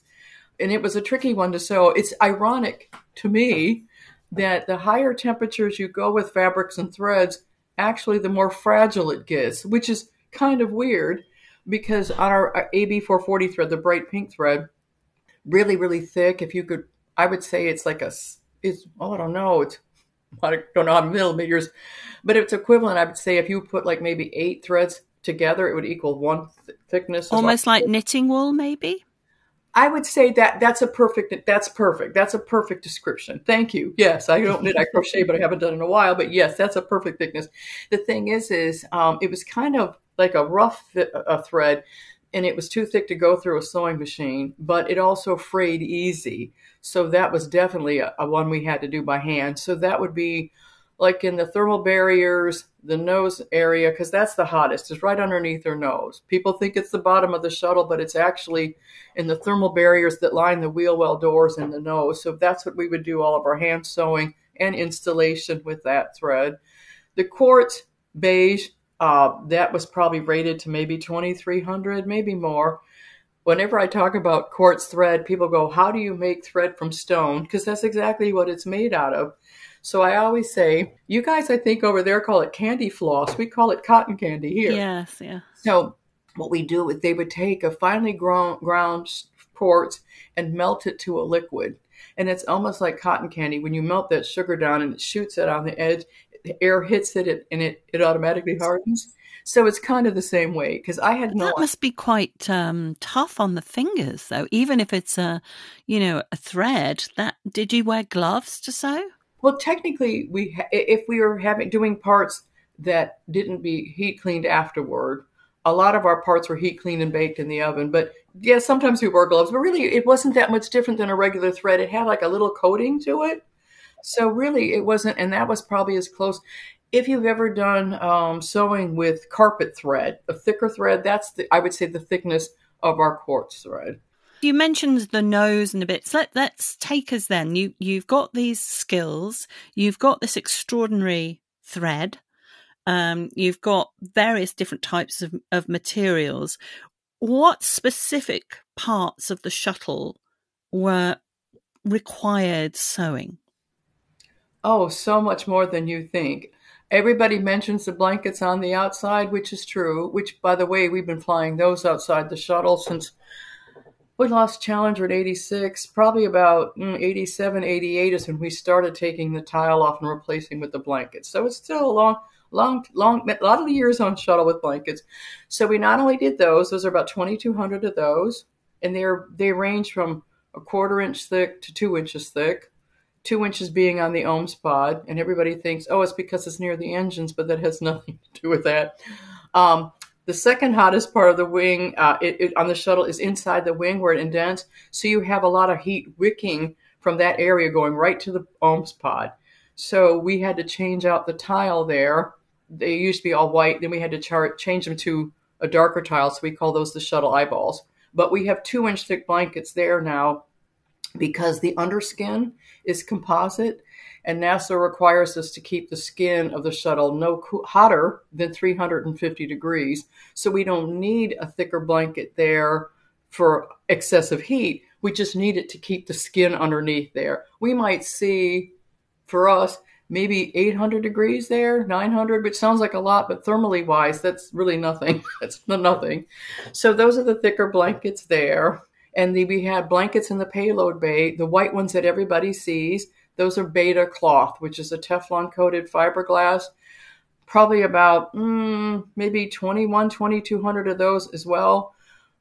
And it was a tricky one to sew. It's ironic to me that the higher temperatures you go with fabrics and threads, actually the more fragile it gets, which is kind of weird because on our AB440 thread, the bright pink thread, really, really thick, if you could I would say it's like a, it's, oh, I don't know, it's, I don't know how millimeters, but it's equivalent. I would say if you put like maybe eight threads together, it would equal one th- thickness. Almost like knitting wool, maybe? I would say that that's a perfect, that's perfect. That's a perfect description. Thank you. Yes, I don't knit, I crochet, but I haven't done it in a while. But yes, that's a perfect thickness. The thing is, is um, it was kind of like a rough th- a thread and it was too thick to go through a sewing machine, but it also frayed easy. So that was definitely a, a, one we had to do by hand. So that would be like in the thermal barriers, the nose area, because that's the hottest, is right underneath their nose. People think it's the bottom of the shuttle, but it's actually in the thermal barriers that line the wheel well doors and the nose. So that's what we would do all of our hand sewing and installation with that thread. The quartz beige, uh, that was probably rated to maybe 2300, maybe more. Whenever I talk about quartz thread, people go, How do you make thread from stone? Because that's exactly what it's made out of. So I always say, you guys, I think over there call it candy floss. We call it cotton candy here. Yes, yeah. So what we do is they would take a finely ground, ground quartz and melt it to a liquid. And it's almost like cotton candy. When you melt that sugar down and it shoots it on the edge, air hits it and it, it automatically hardens. So it's kind of the same way because I had no. That must be quite um, tough on the fingers, though. Even if it's a, you know, a thread. That did you wear gloves to sew? Well, technically, we if we were having doing parts that didn't be heat cleaned afterward, a lot of our parts were heat cleaned and baked in the oven. But yeah, sometimes we wore gloves, but really it wasn't that much different than a regular thread. It had like a little coating to it. So really it wasn't, and that was probably as close. If you've ever done um, sewing with carpet thread, a thicker thread, that's the, I would say the thickness of our quartz thread. You mentioned the nose and the bits. Let, let's take us then. You you've got these skills. You've got this extraordinary thread. Um, you've got various different types of, of materials. What specific parts of the shuttle were required sewing? Oh, so much more than you think. Everybody mentions the blankets on the outside, which is true, which, by the way, we've been flying those outside the shuttle since we lost Challenger in 86. Probably about mm, 87, 88 is when we started taking the tile off and replacing with the blankets. So it's still a long, long, long, a lot of years on shuttle with blankets. So we not only did those, those are about 2,200 of those, and they're, they range from a quarter inch thick to two inches thick two inches being on the OMS pod, and everybody thinks, oh, it's because it's near the engines, but that has *laughs* nothing to do with that. Um, the second hottest part of the wing uh, it, it, on the shuttle is inside the wing where it indents, so you have a lot of heat wicking from that area going right to the OMS pod. So we had to change out the tile there. They used to be all white, then we had to char- change them to a darker tile, so we call those the shuttle eyeballs. But we have two inch thick blankets there now because the underskin is composite and NASA requires us to keep the skin of the shuttle no hotter than 350 degrees. So we don't need a thicker blanket there for excessive heat. We just need it to keep the skin underneath there. We might see, for us, maybe 800 degrees there, 900, which sounds like a lot, but thermally wise, that's really nothing. *laughs* that's nothing. So those are the thicker blankets there. And the, we had blankets in the payload bay, the white ones that everybody sees. Those are beta cloth, which is a Teflon coated fiberglass. Probably about mm, maybe 21, 2200 of those as well.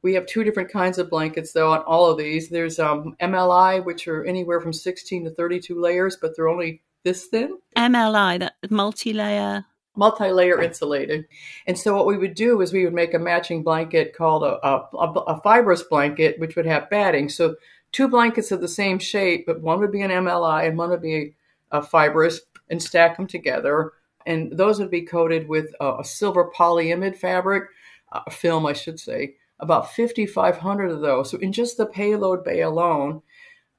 We have two different kinds of blankets, though, on all of these. There's um, MLI, which are anywhere from 16 to 32 layers, but they're only this thin. MLI, that multi layer multi-layer insulated. And so what we would do is we would make a matching blanket called a, a, a, fibrous blanket, which would have batting. So two blankets of the same shape, but one would be an MLI and one would be a fibrous, and stack them together. And those would be coated with a, a silver polyimide fabric, a film, I should say, about 5,500 of those. So in just the payload bay alone,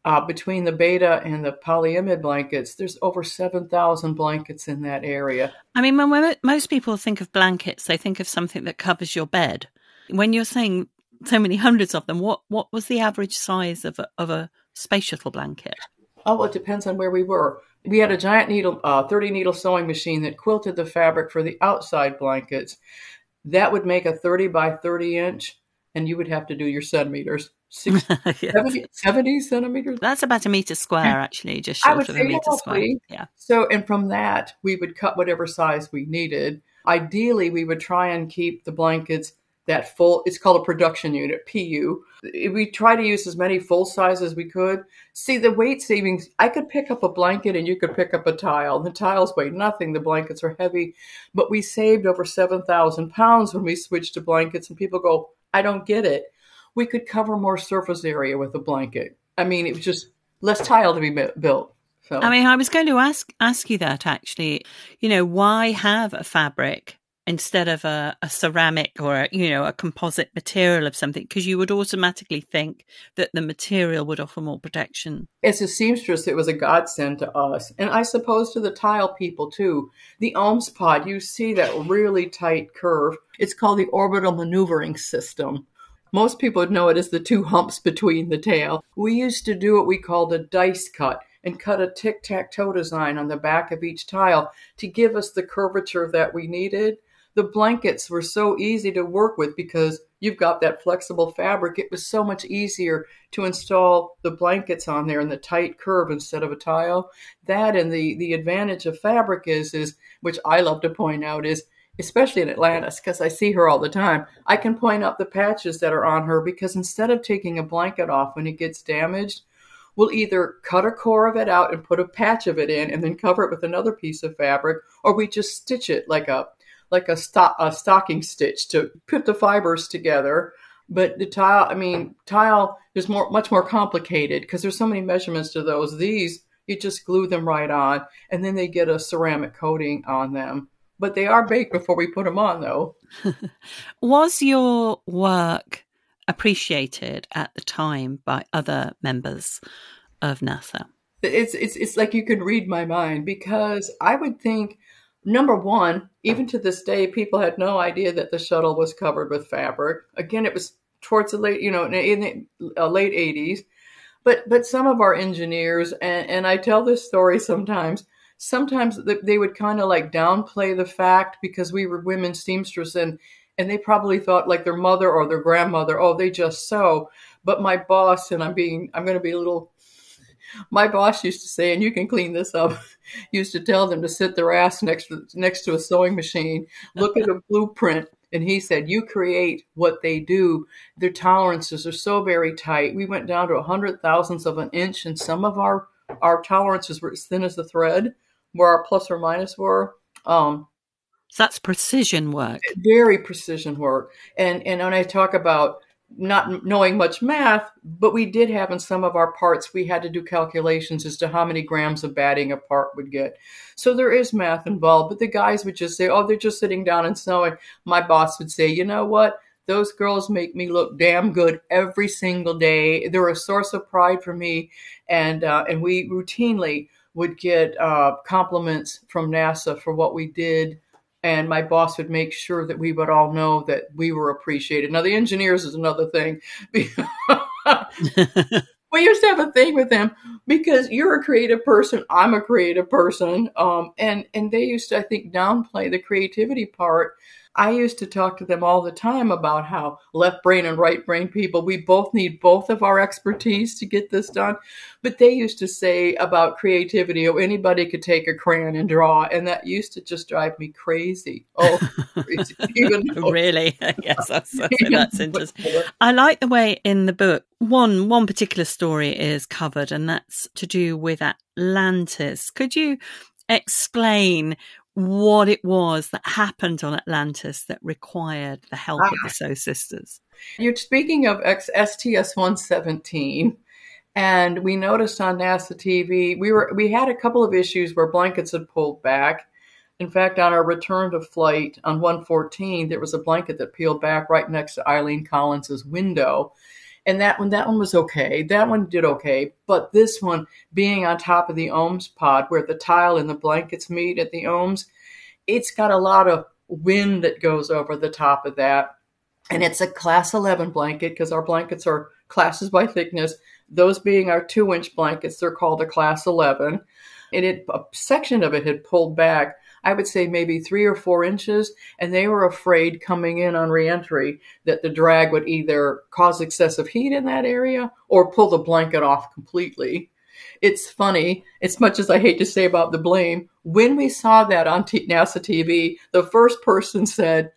uh, between the beta and the polyimide blankets, there's over 7,000 blankets in that area. I mean, when most people think of blankets, they think of something that covers your bed. When you're saying so many hundreds of them, what, what was the average size of a, of a space shuttle blanket? Oh, well, it depends on where we were. We had a giant needle, uh, 30 needle sewing machine that quilted the fabric for the outside blankets. That would make a 30 by 30 inch, and you would have to do your centimeters. 60, *laughs* yes. 70, 70, centimeters. That's about a meter square, actually, just short of a meter square. Yeah. So, and from that, we would cut whatever size we needed. Ideally, we would try and keep the blankets that full. It's called a production unit, PU. We try to use as many full size as we could. See, the weight savings. I could pick up a blanket, and you could pick up a tile. The tiles weigh nothing. The blankets are heavy, but we saved over seven thousand pounds when we switched to blankets. And people go, "I don't get it." We could cover more surface area with a blanket. I mean, it was just less tile to be built. So I mean, I was going to ask ask you that actually. You know, why have a fabric instead of a, a ceramic or a, you know a composite material of something? Because you would automatically think that the material would offer more protection. as a seamstress, it was a godsend to us, and I suppose to the tile people too. The OMS pod, you see that really tight curve. It's called the orbital maneuvering system. Most people know it as the two humps between the tail. We used to do what we called a dice cut and cut a tic tac toe design on the back of each tile to give us the curvature that we needed. The blankets were so easy to work with because you've got that flexible fabric. It was so much easier to install the blankets on there in the tight curve instead of a tile. That and the, the advantage of fabric is, is, which I love to point out, is especially in Atlantis, because I see her all the time, I can point out the patches that are on her because instead of taking a blanket off when it gets damaged, we'll either cut a core of it out and put a patch of it in and then cover it with another piece of fabric, or we just stitch it like a like a, sto- a stocking stitch to put the fibers together. But the tile, I mean, tile is more much more complicated because there's so many measurements to those. These you just glue them right on, and then they get a ceramic coating on them. But they are baked before we put them on, though. *laughs* Was your work appreciated at the time by other members of NASA? It's it's it's like you could read my mind because I would think number one, even to this day, people had no idea that the shuttle was covered with fabric. Again, it was towards the late, you know, in the uh, late '80s. But but some of our engineers, and, and I tell this story sometimes. Sometimes they would kind of like downplay the fact because we were women seamstresses and and they probably thought like their mother or their grandmother, oh, they just sew. But my boss, and I'm being, I'm going to be a little. My boss used to say, and you can clean this up. *laughs* used to tell them to sit their ass next to next to a sewing machine, look at a *laughs* blueprint, and he said, "You create what they do. Their tolerances are so very tight. We went down to a hundred thousandths of an inch, and some of our our tolerances were as thin as a thread, where our plus or minus were." Um, so that's precision work. Very precision work. And and when I talk about not knowing much math, but we did have in some of our parts, we had to do calculations as to how many grams of batting a part would get. So there is math involved, but the guys would just say, oh, they're just sitting down and sewing. My boss would say, you know what? Those girls make me look damn good every single day. They're a source of pride for me. And, uh, and we routinely would get uh, compliments from NASA for what we did and my boss would make sure that we would all know that we were appreciated. Now, the engineers is another thing. *laughs* we used to have a thing with them because you're a creative person, I'm a creative person, um, and and they used to, I think, downplay the creativity part. I used to talk to them all the time about how left brain and right brain people, we both need both of our expertise to get this done. But they used to say about creativity, oh, anybody could take a crayon and draw. And that used to just drive me crazy. Oh, *laughs* crazy. Even though, really? *laughs* yes, that's, that's, *laughs* that's interesting. I like the way in the book, one, one particular story is covered, and that's to do with Atlantis. Could you explain what it was that happened on Atlantis that required the help ah. of the Sew Sisters. You're speaking of STS 117. And we noticed on NASA TV, we were we had a couple of issues where blankets had pulled back. In fact, on our return to flight on 114, there was a blanket that peeled back right next to Eileen Collins's window. And that one, that one was okay. That one did okay. But this one, being on top of the OMS pod, where the tile and the blankets meet at the OMS, it's got a lot of wind that goes over the top of that. And it's a class 11 blanket because our blankets are classes by thickness. Those being our two inch blankets, they're called a class 11. And it, a section of it had pulled back I would say maybe three or four inches, and they were afraid coming in on reentry that the drag would either cause excessive heat in that area or pull the blanket off completely. It's funny, as much as I hate to say about the blame, when we saw that on NASA TV, the first person said,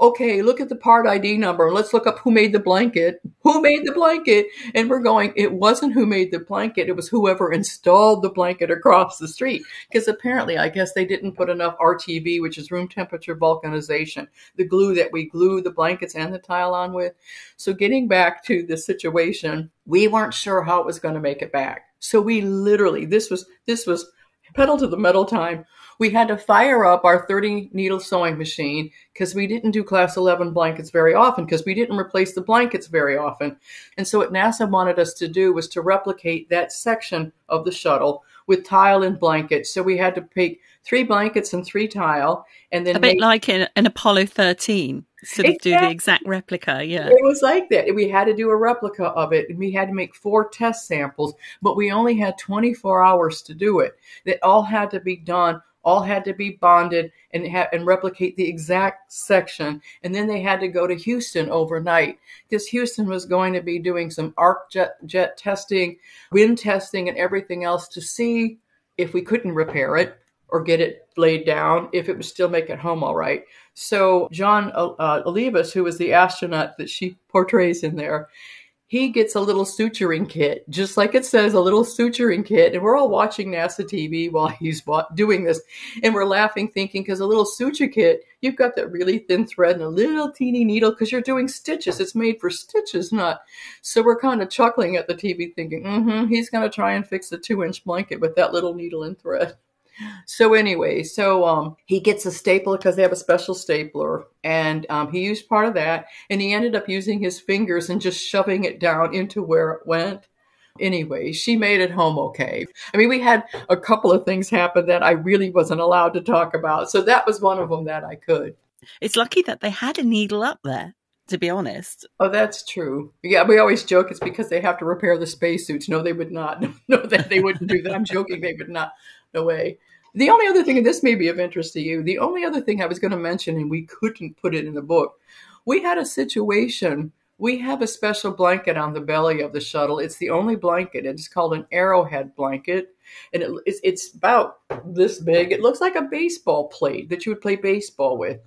okay, look at the part ID number. Let's look up who made the blanket. Who made the blanket? And we're going, it wasn't who made the blanket. It was whoever installed the blanket across the street. Because apparently, I guess they didn't put enough RTV, which is room temperature vulcanization, the glue that we glue the blankets and the tile on with. So getting back to the situation, we weren't sure how it was going to make it back. So we literally, this was, this was pedal to the metal time. We had to fire up our 30 needle sewing machine because we didn't do class 11 blankets very often because we didn't replace the blankets very often. And so what NASA wanted us to do was to replicate that section of the shuttle with tile and blankets. So we had to pick three blankets and three tile and then A bit make- like in an Apollo 13, sort of do the exact replica. Yeah. It was like that. We had to do a replica of it, and we had to make four test samples, but we only had 24 hours to do it. It all had to be done, all had to be bonded, and ha- and replicate the exact section. And then they had to go to Houston overnight because Houston was going to be doing some arc jet, jet testing, wind testing, and everything else to see if we couldn't repair it or get it laid down, if it would still make it home all right. So John uh, Olivas, who was the astronaut that she portrays in there, he gets a little suturing kit, just like it says, a little suturing kit. And we're all watching NASA TV while *laughs* he's doing this. And we're laughing, thinking, because a little suture kit, you've got that really thin thread and a little teeny needle because you're doing stitches. It's made for stitches, not. So we're kind of chuckling at the TV, thinking, mm-hmm, he's going to try and fix a two inch blanket with that little needle and thread. So anyway, so um, he gets a stapler because they have a special stapler, and um, he used part of that, and he ended up using his fingers and just shoving it down into where it went. Anyway, she made it home okay. I mean, we had a couple of things happen that I really wasn't allowed to talk about, so that was one of them that I could. It's lucky that they had a needle up there, to be honest. Oh, that's true. Yeah, we always joke it's because they have to repair the spacesuits. No, they would not. *laughs* No, that they wouldn't do that. I'm joking. They would not. No way. The only other thing, and this may be of interest to you, the only other thing I was going to mention, and we couldn't put it in the book, we had a situation. We have a special blanket on the belly of the shuttle. It's the only blanket. It's called an arrowhead blanket, and it, it's, it's about this big. It looks like a baseball plate that you would play baseball with.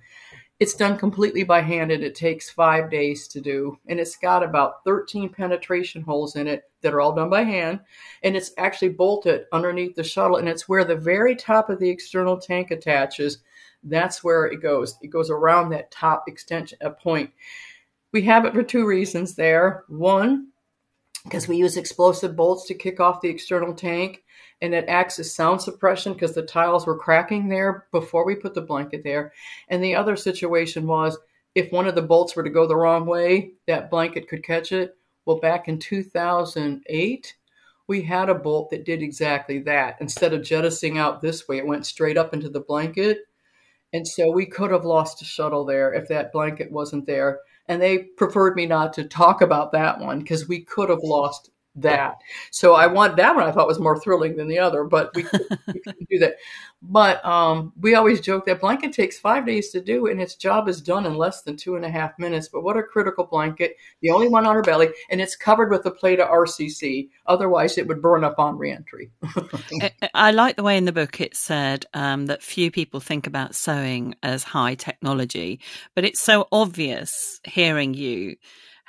It's done completely by hand and it takes five days to do. And it's got about 13 penetration holes in it that are all done by hand. And it's actually bolted underneath the shuttle. And it's where the very top of the external tank attaches. That's where it goes. It goes around that top extension uh, point. We have it for two reasons there. One, because we use explosive bolts to kick off the external tank and it acts as sound suppression because the tiles were cracking there before we put the blanket there. And the other situation was if one of the bolts were to go the wrong way, that blanket could catch it. Well, back in 2008, we had a bolt that did exactly that. Instead of jettisoning out this way, it went straight up into the blanket. And so we could have lost a shuttle there if that blanket wasn't there. And they preferred me not to talk about that one because we could have lost that. So I want that one. I thought was more thrilling than the other, but we, could, we couldn't do that. But um, we always joke that blanket takes five days to do, and its job is done in less than two and a half minutes. But what a critical blanket! The only one on her belly, and it's covered with a plate of RCC. Otherwise, it would burn up on reentry. *laughs* I, I like the way in the book it said um, that few people think about sewing as high technology, but it's so obvious hearing you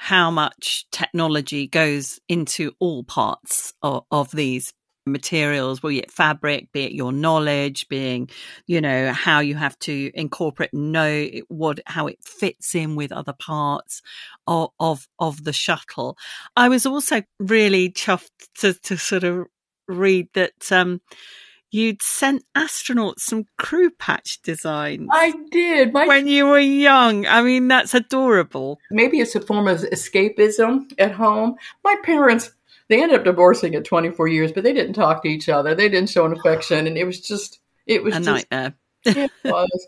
how much technology goes into all parts of, of these materials, be it fabric, be it your knowledge, being, you know, how you have to incorporate know what, how it fits in with other parts of, of, of the shuttle. I was also really chuffed to, to sort of read that, um, you'd sent astronauts some crew patch designs. I did. My, when you were young. I mean, that's adorable. Maybe it's a form of escapism at home. My parents, they ended up divorcing at 24 years, but they didn't talk to each other. They didn't show an affection, and it was just, it was a just, nightmare. it was.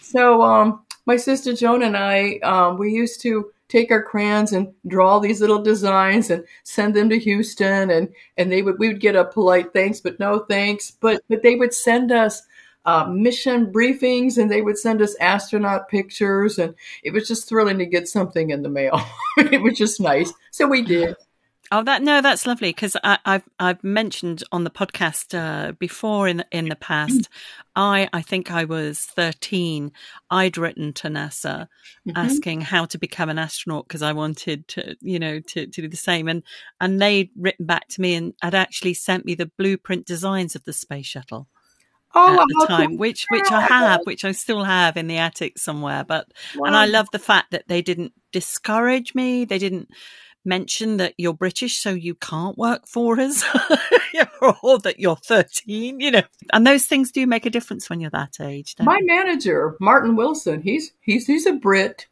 So, um, my sister Joan and I, um, we used to take our crayons and draw these little designs and send them to Houston and and they would we would get a polite thanks but no thanks. But but they would send us uh, mission briefings and they would send us astronaut pictures and it was just thrilling to get something in the mail. *laughs* It was just nice. So we did Oh, that no, that's lovely because I've I've mentioned on the podcast uh, before in in the past. I I think I was thirteen. I'd written to NASA mm-hmm. asking how to become an astronaut because I wanted to, you know, to to do the same. And and they'd written back to me and had actually sent me the blueprint designs of the space shuttle. Oh, at the time, which which I have, which I still have in the attic somewhere. But wow. and I love the fact that they didn't discourage me. They didn't mention that you're British, so you can't work for us, *laughs* or that you're 13, you know. And those things do make a difference when you're that age. Don't My they? manager, Martin Wilson, he's he's he's a Brit.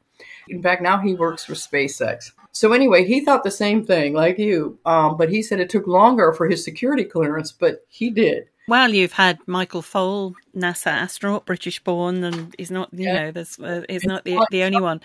In fact, now he works for SpaceX. So anyway, he thought the same thing like you, um, but he said it took longer for his security clearance, but he did. Well, you've had Michael Foale, NASA astronaut, British born, and he's not, you Yeah. know, there's, uh, he's not the, the only one.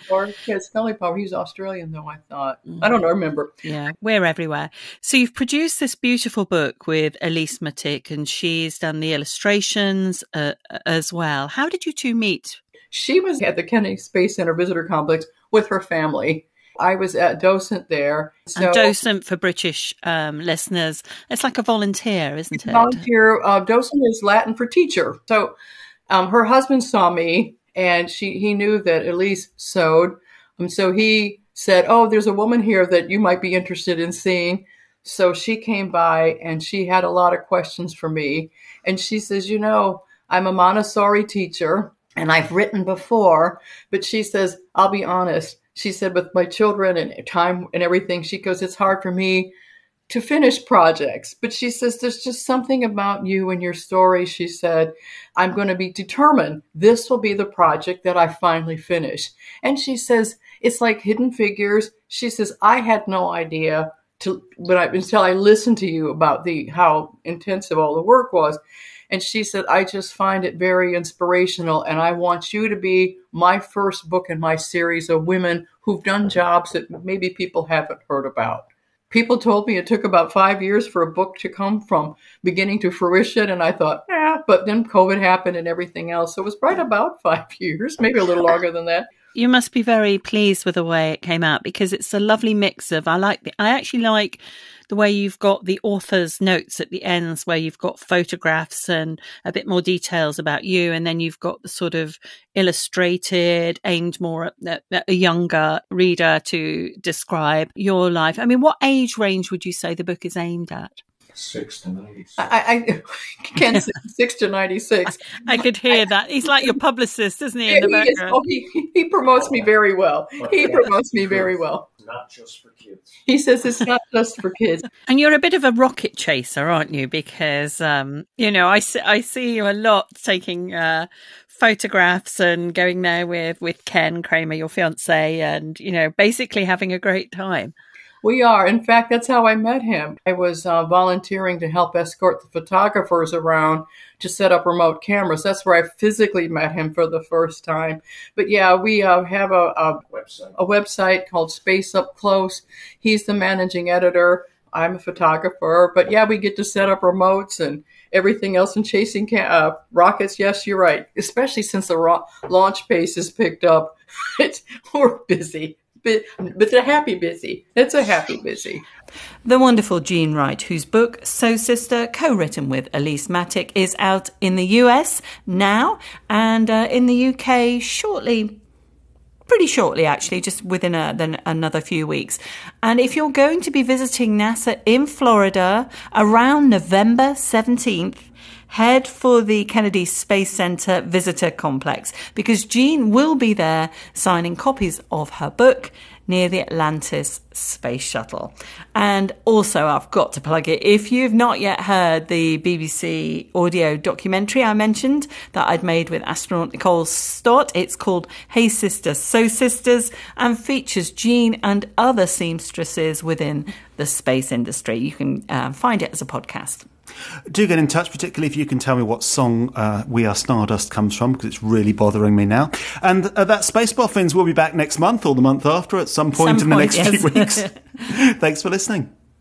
Yeah, Scully-Power. He's Australian, though. I thought. I don't know. Remember? Yeah, we're everywhere. So you've produced this beautiful book with Elise Matic, and she's done the illustrations uh, as well. How did you two meet? She was at the Kennedy Space Center Visitor Complex with her family. I was a docent there. So and docent for British um, listeners, it's like a volunteer, isn't it? volunteer uh, docent is Latin for teacher. So um, her husband saw me, and she he knew that Elise sewed. Um, so he said, "Oh, there's a woman here that you might be interested in seeing." So she came by, and she had a lot of questions for me. And she says, "You know, I'm a Montessori teacher, and I've written before, but she says, I'll be honest." She said, with my children and time and everything, she goes, it's hard for me to finish projects. But she says, there's just something about you and your story. She said, I'm going to be determined. This will be the project that I finally finish. And she says, it's like hidden figures. She says, I had no idea to, but I, until I listened to you about the, how intensive all the work was. And she said, I just find it very inspirational. And I want you to be my first book in my series of women who've done jobs that maybe people haven't heard about. People told me it took about five years for a book to come from beginning to fruition. And I thought, yeah, but then COVID happened and everything else. So it was right about five *laughs* years, maybe a little longer than that. You must be very pleased with the way it came out because it's a lovely mix of. I like. The, I actually like the way you've got the author's notes at the ends, where you've got photographs and a bit more details about you, and then you've got the sort of illustrated, aimed more at, at a younger reader to describe your life. I mean, what age range would you say the book is aimed at? Six to ninety. I, I *laughs* Ken said six to ninety six. I could hear that. He's like your publicist, isn't he? In the He, is- oh, he, he promotes me very well. He promotes me very well. Not just for kids. He says it's not just for kids. *laughs* And you're a bit of a rocket chaser, aren't you? Because, um, you know, I see, I see you a lot taking uh, photographs and going there with, with Ken Kremer, your fiance, and, you know, basically having a great time. We are. In fact, that's how I met him. I was uh, volunteering to help escort the photographers around to set up remote cameras. That's where I physically met him for the first time. But yeah, we uh, have a, a, Website. a website called Space Up Close. He's the managing editor. I'm a photographer. But yeah, we get to set up remotes and everything else and chasing ca- uh, rockets. Yes, you're right. Especially since the ro- launch pace has picked up. *laughs* It's, we're busy. But, but a happy busy. It's a happy busy. The wonderful Jean Wright, whose book Sew Sister, co written with Elise Matic, is out in the US now and uh, in the UK shortly. Pretty shortly, actually, just within a, then another few weeks. And if you're going to be visiting NASA in Florida around November 17th, head for the Kennedy Space Center Visitor Complex because Jean will be there signing copies of her book near the Atlantis Space Shuttle. And also, I've got to plug it. If you've not yet heard the BBC audio documentary I mentioned that I'd made with astronaut Nicole Stott, it's called Hey Sisters, Sew Sisters, and features Jean and other seamstresses within the space industry. You can uh, find it as a podcast. Do get in touch, particularly if you can tell me what song uh, We Are Stardust comes from, because it's really bothering me now. And uh, that Space Boffins will be back next month or the month after at some point Some in the point, next few weeks. *laughs* Thanks for listening.